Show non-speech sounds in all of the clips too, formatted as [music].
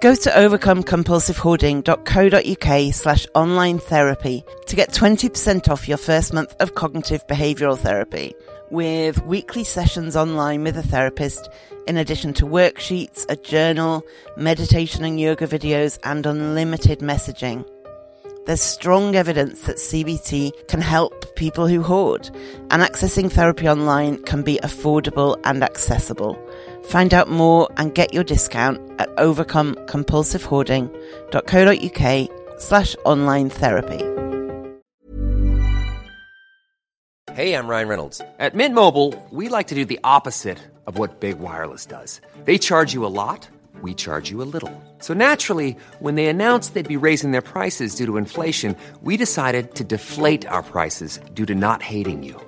Go to overcomecompulsivehoarding.co.uk slash online therapy to get 20% off your first month of cognitive behavioural therapy with weekly sessions online with a therapist in addition to worksheets, a journal, meditation and yoga videos and unlimited messaging. There's strong evidence that CBT can help people who hoard and accessing therapy online can be affordable and accessible. Find out more and get your discount at overcomecompulsivehoarding.co.uk slash online therapy. Hey, I'm Ryan Reynolds. At Mint Mobile, we like to do the opposite of what Big Wireless does. They charge you a lot, we charge you a little. So naturally, when they announced they'd be raising their prices due to inflation, we decided to deflate our prices due to not hating you.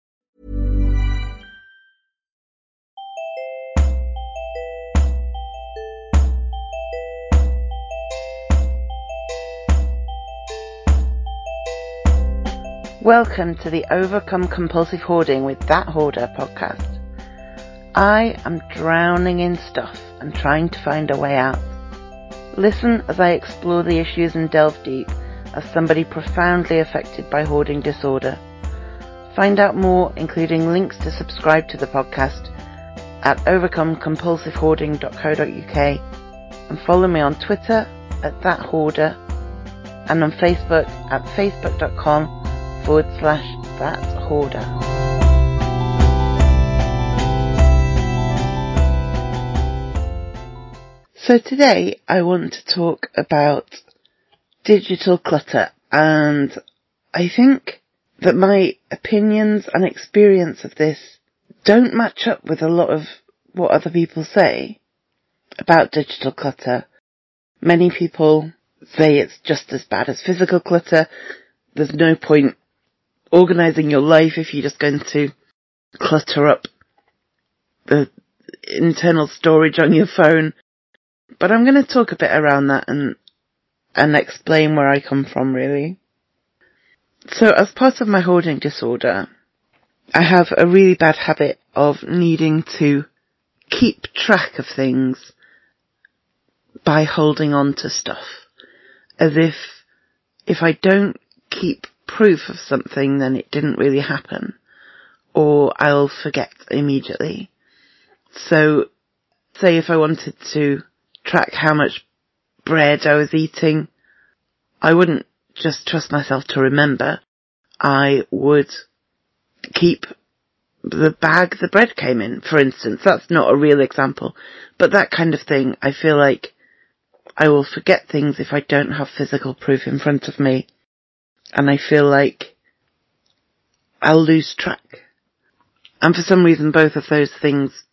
Welcome to the Overcome Compulsive Hoarding with That Hoarder podcast. I am drowning in stuff and trying to find a way out. Listen as I explore the issues and delve deep as somebody profoundly affected by hoarding disorder. Find out more, including links to subscribe to the podcast at overcomecompulsivehoarding.co.uk and follow me on Twitter at That Hoarder and on Facebook at facebook.com forward slash that hoarder. So today I want to talk about digital clutter and I think that my opinions and experience of this don't match up with a lot of what other people say about digital clutter. Many people say it's just as bad as physical clutter. There's no point organising your life if you're just going to clutter up the internal storage on your phone. But I'm going to talk a bit around that and and explain where I come from really. So as part of my hoarding disorder, I have a really bad habit of needing to keep track of things by holding on to stuff. As if, if I don't keep proof of something, then it didn't really happen. Or I'll forget immediately. So, say if I wanted to track how much bread I was eating, I wouldn't just trust myself to remember. I would keep the bag the bread came in, for instance. That's not a real example, but that kind of thing, I feel like I will forget things if I don't have physical proof in front of me and I feel like I'll lose track. And for some reason both of those things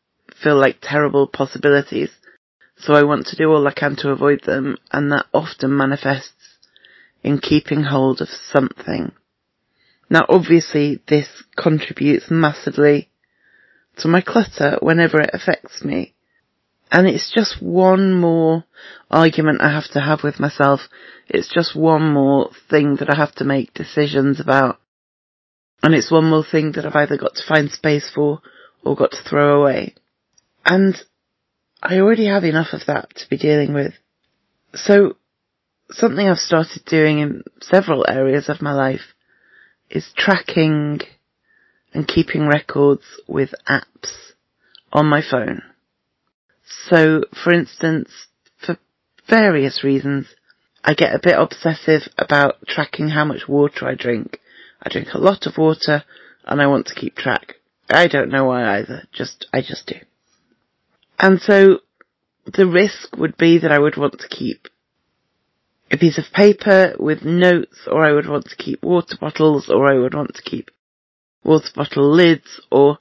feel like terrible possibilities. So I want to do all I can to avoid them and that often manifests in keeping hold of something. Now obviously this contributes massively to my clutter whenever it affects me. And it's just one more argument I have to have with myself. It's just one more thing that I have to make decisions about. And it's one more thing that I've either got to find space for or got to throw away. And I already have enough of that to be dealing with. So something I've started doing in several areas of my life is tracking and keeping records with apps on my phone. So, for instance, for various reasons, I get a bit obsessive about tracking how much water I drink. I drink a lot of water and I want to keep track. I don't know why either, just, I just do. And so, the risk would be that I would want to keep a piece of paper with notes, or I would want to keep water bottles, or I would want to keep water bottle lids, or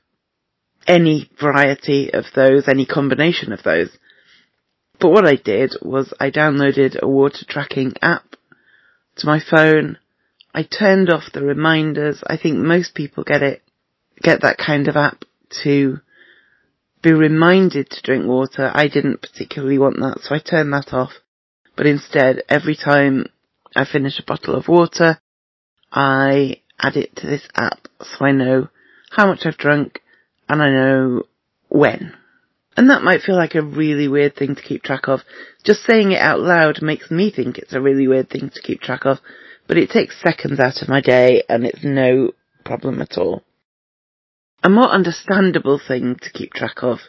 any variety of those, any combination of those. But what I did was I downloaded a water tracking app to my phone. I turned off the reminders. I think most people get it, get that kind of app to be reminded to drink water. I didn't particularly want that, so I turned that off. but instead every time I finish a bottle of water, I add it to this app so I know how much I've drunk and I know when. And that might feel like a really weird thing to keep track of. Just saying it out loud makes me think it's a really weird thing to keep track of, but it takes seconds out of my day and it's no problem at all. A more understandable thing to keep track of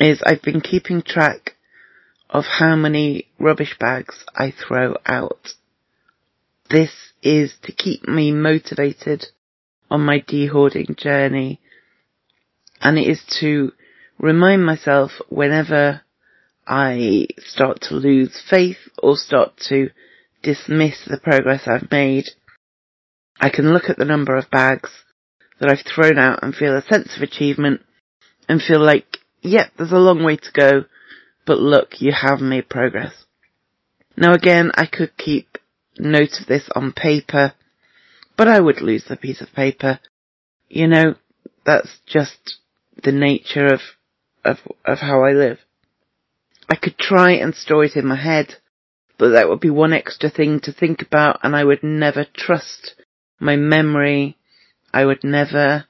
is I've been keeping track of how many rubbish bags I throw out. This is to keep me motivated on my de-hoarding journey and it is to remind myself whenever I start to lose faith or start to dismiss the progress I've made, I can look at the number of bags that I've thrown out and feel a sense of achievement and feel like, yep, there's a long way to go, but look, you have made progress. Now again, I could keep note of this on paper, but I would lose the piece of paper. You know, that's just the nature of, of, of how I live. I could try and store it in my head, but that would be one extra thing to think about and I would never trust my memory I would never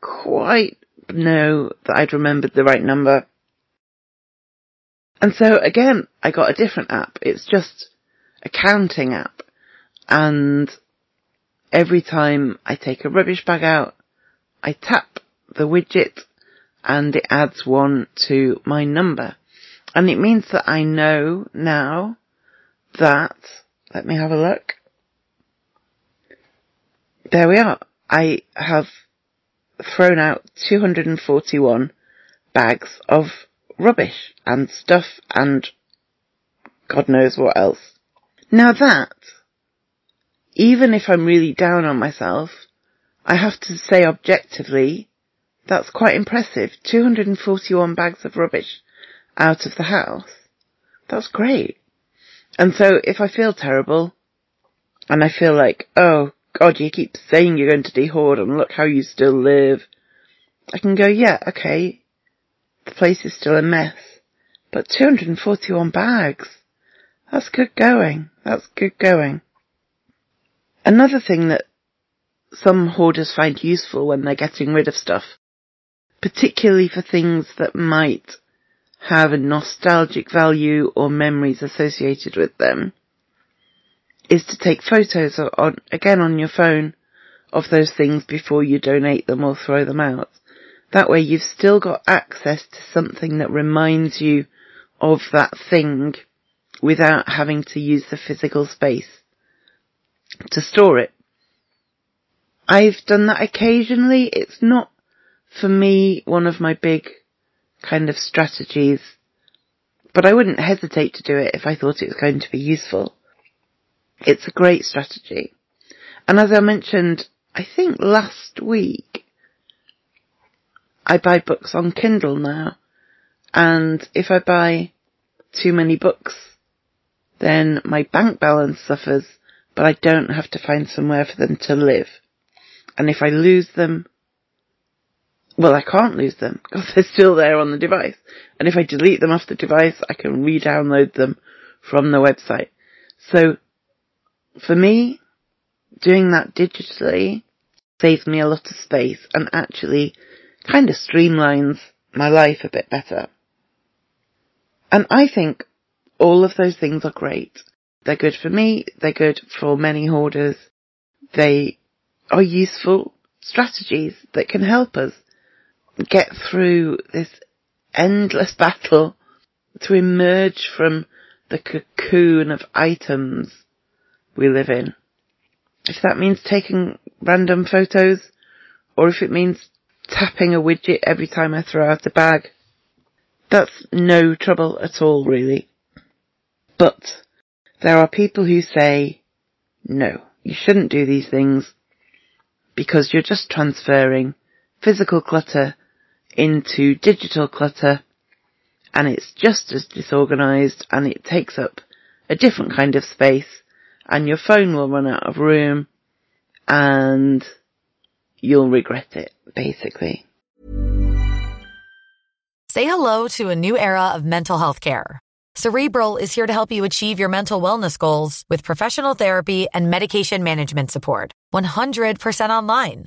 quite know that I'd remembered the right number. And so again, I got a different app. It's just a counting app. And every time I take a rubbish bag out, I tap the widget and it adds one to my number. And it means that I know now that, let me have a look. There we are. I have thrown out 241 bags of rubbish and stuff and God knows what else. Now that, even if I'm really down on myself, I have to say objectively, that's quite impressive. 241 bags of rubbish out of the house. That's great. And so if I feel terrible, and I feel like, oh God, you keep saying you're going to dehoard and look how you still live. I can go, yeah, okay, the place is still a mess, but 241 bags. That's good going. That's good going. Another thing that some hoarders find useful when they're getting rid of stuff, particularly for things that might have a nostalgic value or memories associated with them, is to take photos on, again on your phone of those things before you donate them or throw them out. That way you've still got access to something that reminds you of that thing without having to use the physical space to store it. I've done that occasionally. It's not for me one of my big kind of strategies, but I wouldn't hesitate to do it if I thought it was going to be useful. It's a great strategy. And as I mentioned, I think last week, I buy books on Kindle now. And if I buy too many books, then my bank balance suffers, but I don't have to find somewhere for them to live. And if I lose them, well, I can't lose them because they're still there on the device. And if I delete them off the device, I can re-download them from the website. So for me, doing that digitally saves me a lot of space and actually kind of streamlines my life a bit better. And I think all of those things are great. They're good for me, they're good for many hoarders, they are useful strategies that can help us get through this endless battle to emerge from the cocoon of items we live in. If that means taking random photos, or if it means tapping a widget every time I throw out a bag, that's no trouble at all really. But there are people who say, no, you shouldn't do these things because you're just transferring physical clutter into digital clutter and it's just as disorganized and it takes up a different kind of space and your phone will run out of room and you'll regret it, basically. Say hello to a new era of mental health care. Cerebral is here to help you achieve your mental wellness goals with professional therapy and medication management support. 100% online.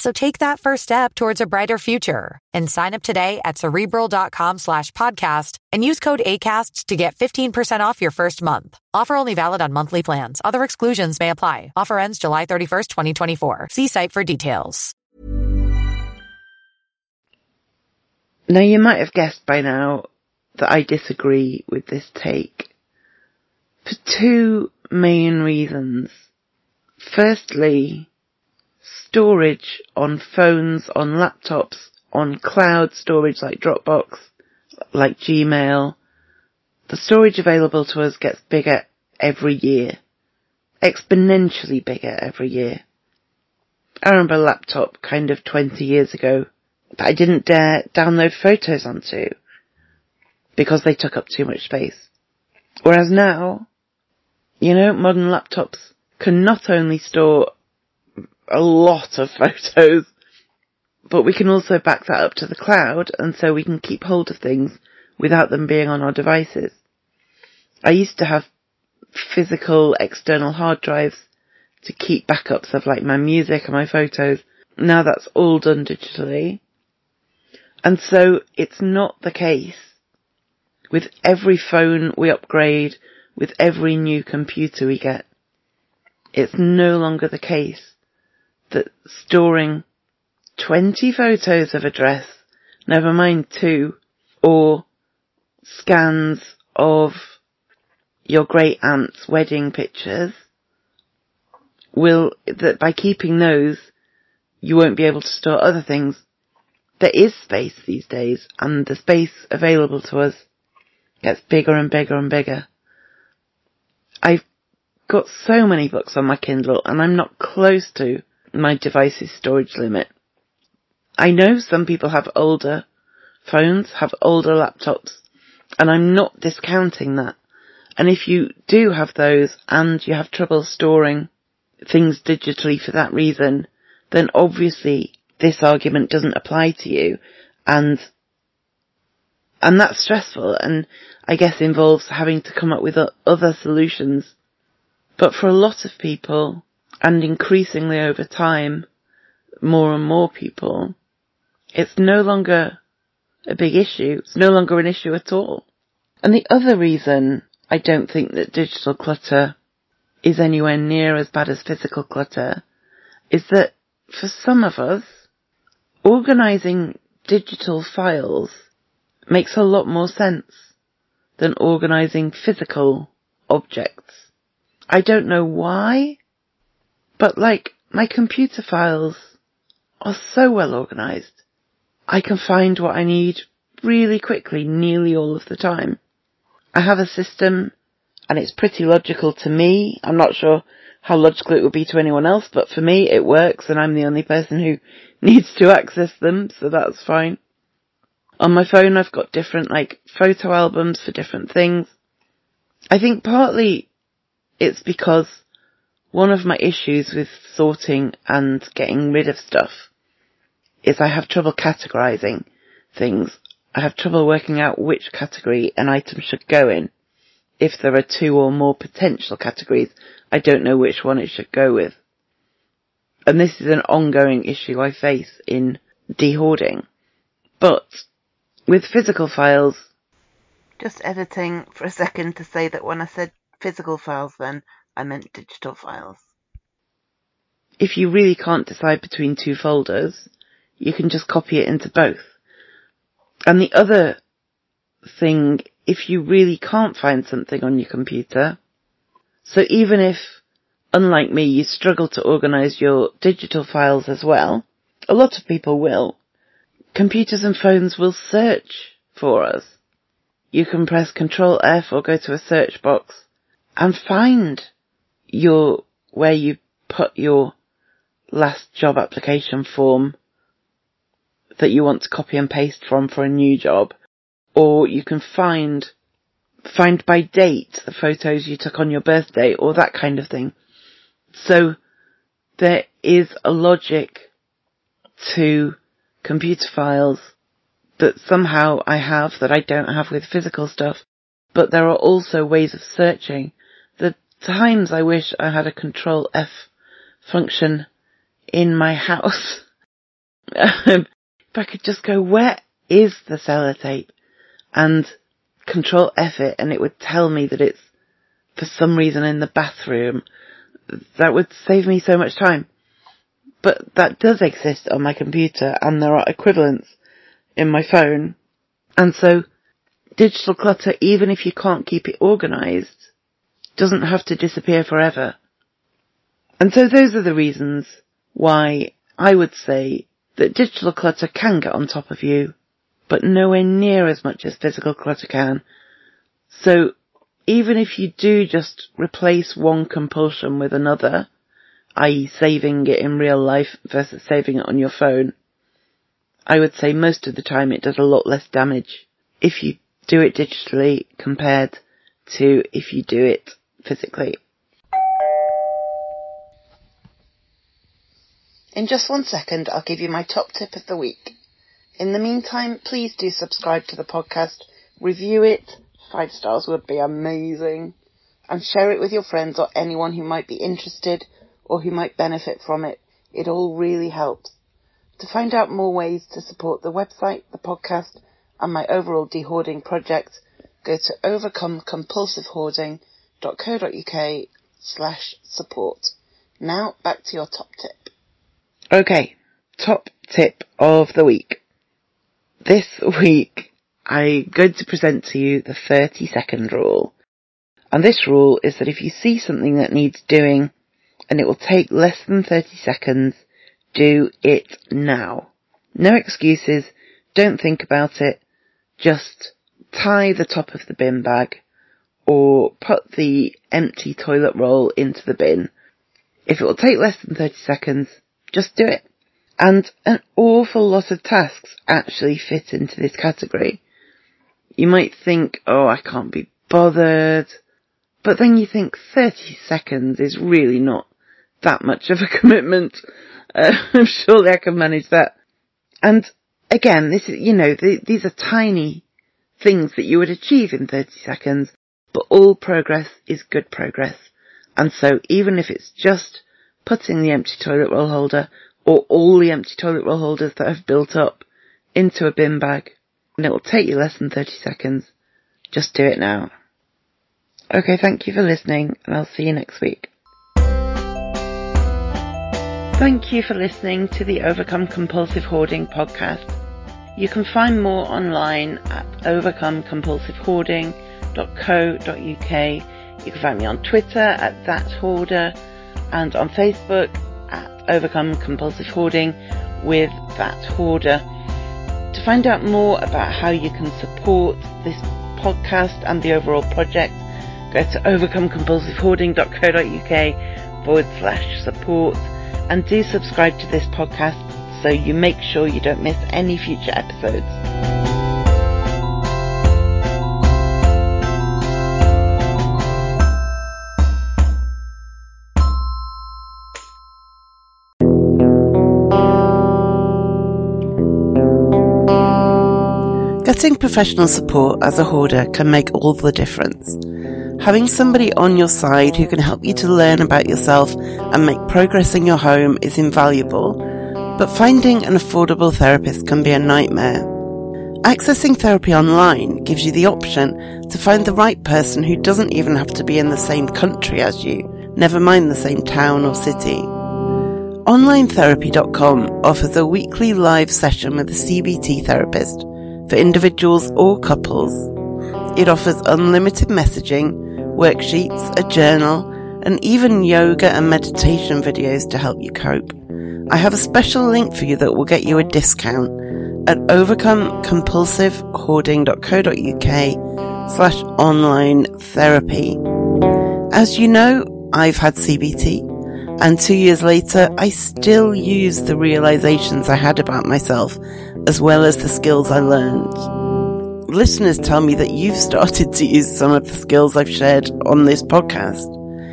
So take that first step towards a brighter future and sign up today at cerebral.com slash podcast and use code ACasts to get 15% off your first month. Offer only valid on monthly plans. Other exclusions may apply. Offer ends July 31st, 2024. See site for details. Now you might have guessed by now that I disagree with this take for two main reasons. Firstly, storage on phones, on laptops, on cloud storage like Dropbox, like Gmail, the storage available to us gets bigger every year. Exponentially bigger every year. I remember a laptop kind of 20 years ago that I didn't dare download photos onto because they took up too much space. Whereas now, you know, modern laptops can not only store a lot of [laughs] photos, but we can also back that up to the cloud and so we can keep hold of things without them being on our devices. I used to have physical external hard drives to keep backups of like my music and my photos. Now that's all done digitally. And so it's not the case with every phone we upgrade, with every new computer we get. It's no longer the case that storing 20 photos of a dress, never mind two, or scans of your great aunt's wedding pictures will, that by keeping those, you won't be able to store other things. There is space these days, and the space available to us gets bigger and bigger and bigger. I've got so many books on my Kindle, and I'm not close to my device's storage limit. I know some people have older phones, have older laptops, and I'm not discounting that. And if you do have those and you have trouble storing things digitally for that reason, then obviously this argument doesn't apply to you and and that's stressful and I guess involves having to come up with other solutions. But for a lot of people, and increasingly over time, more and more people, it's no longer a big issue. It's no longer an issue at all. And the other reason I don't think that digital clutter is anywhere near as bad as physical clutter is that for some of us, organizing digital files makes a lot more sense than organizing physical objects. I don't know why, but like my computer files are so well organized. I can find what I need really quickly nearly all of the time. I have a system and it's pretty logical to me. I'm not sure how logical it would be to anyone else, but for me it works and I'm the only person who [laughs] needs to access them, so that's fine. On my phone I've got different like photo albums for different things. I think partly it's because one of my issues with sorting and getting rid of stuff is I have trouble categorizing things. I have trouble working out which category an item should go in. If there are two or more potential categories, I don't know which one it should go with. And this is an ongoing issue I face in dehoarding. But with physical files, just editing for a second to say that when I said physical files then, I meant digital files. If you really can't decide between two folders, you can just copy it into both. And the other thing, if you really can't find something on your computer, so even if, unlike me, you struggle to organize your digital files as well, a lot of people will, computers and phones will search for us. You can press Control F or go to a search box and find your, where you put your last job application form that you want to copy and paste from for a new job. Or you can find, find by date the photos you took on your birthday or that kind of thing. So there is a logic to computer files that somehow I have that I don't have with physical stuff. But there are also ways of searching. Times I wish I had a control F function in my house. [laughs] if I could just go, where is the sellotape? And control F it and it would tell me that it's for some reason in the bathroom. That would save me so much time. But that does exist on my computer and there are equivalents in my phone. And so digital clutter, even if you can't keep it organized, doesn't have to disappear forever. And so those are the reasons why I would say that digital clutter can get on top of you, but nowhere near as much as physical clutter can. So even if you do just replace one compulsion with another, i.e. saving it in real life versus saving it on your phone, I would say most of the time it does a lot less damage if you do it digitally compared to if you do it physically. In just one second, I'll give you my top tip of the week. In the meantime, please do subscribe to the podcast, review it, five stars would be amazing, and share it with your friends or anyone who might be interested or who might benefit from it. It all really helps. To find out more ways to support the website, the podcast, and my overall dehoarding project, go to overcomecompulsivehoarding.co.uk slash support. Now back to your top tip. Okay, top tip of the week. This week, I'm going to present to you the 30 second rule. And this rule is that if you see something that needs doing and it will take less than 30 seconds, do it now. No excuses, don't think about it, just tie the top of the bin bag or put the empty toilet roll into the bin. If it will take less than 30 seconds, just do it. And an awful lot of tasks actually fit into this category. You might think, oh, I can't be bothered. But then you think 30 seconds is really not that much of a [laughs] commitment. Uh, [laughs] surely I can manage that. And again, this is, you know, th- these are tiny things that you would achieve in 30 seconds, but all progress is good progress. And so even if it's just putting the empty toilet roll holder or all the empty toilet roll holders that have built up into a bin bag, and it will take you less than 30 seconds, just do it now. Okay, thank you for listening, and I'll see you next week. Thank you for listening to the Overcome Compulsive Hoarding podcast. You can find more online at overcomecompulsivehoarding.co.uk. You can find me on Twitter at thathoarder and on Facebook at Overcome Compulsive Hoarding with That Hoarder. To find out more about how you can support this podcast and the overall project, go to overcomecompulsivehoarding.co.uk forward slash support and do subscribe to this podcast so you make sure you don't miss any future episodes. Getting professional support as a hoarder can make all the difference. Having somebody on your side who can help you to learn about yourself and make progress in your home is invaluable, but finding an affordable therapist can be a nightmare. Accessing therapy online gives you the option to find the right person who doesn't even have to be in the same country as you, never mind the same town or city. OnlineTherapy.com offers a weekly live session with a CBT therapist for individuals or couples. It offers unlimited messaging, worksheets, a journal, and even yoga and meditation videos to help you cope. I have a special link for you that will get you a discount at overcomecompulsivehoarding.co.uk slash online therapy. As you know, I've had CBT and two years later, I still use the realizations I had about myself as well as the skills I learned. Listeners tell me that you've started to use some of the skills I've shared on this podcast.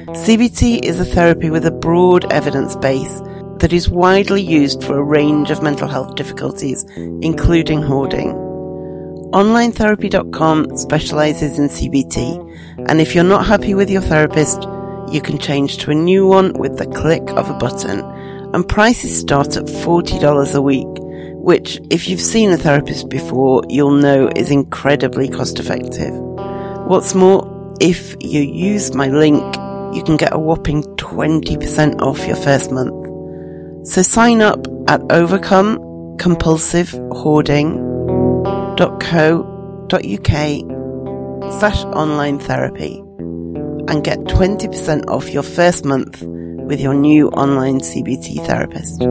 CBT is a therapy with a broad evidence base that is widely used for a range of mental health difficulties, including hoarding. OnlineTherapy.com specializes in CBT, and if you're not happy with your therapist, you can change to a new one with the click of a button, and prices start at $40 a week, which, if you've seen a therapist before, you'll know is incredibly cost effective. What's more, if you use my link, you can get a whopping 20% off your first month. So sign up at overcomecompulsivehoarding.co.uk slash online therapy and get 20% off your first month with your new online CBT therapist.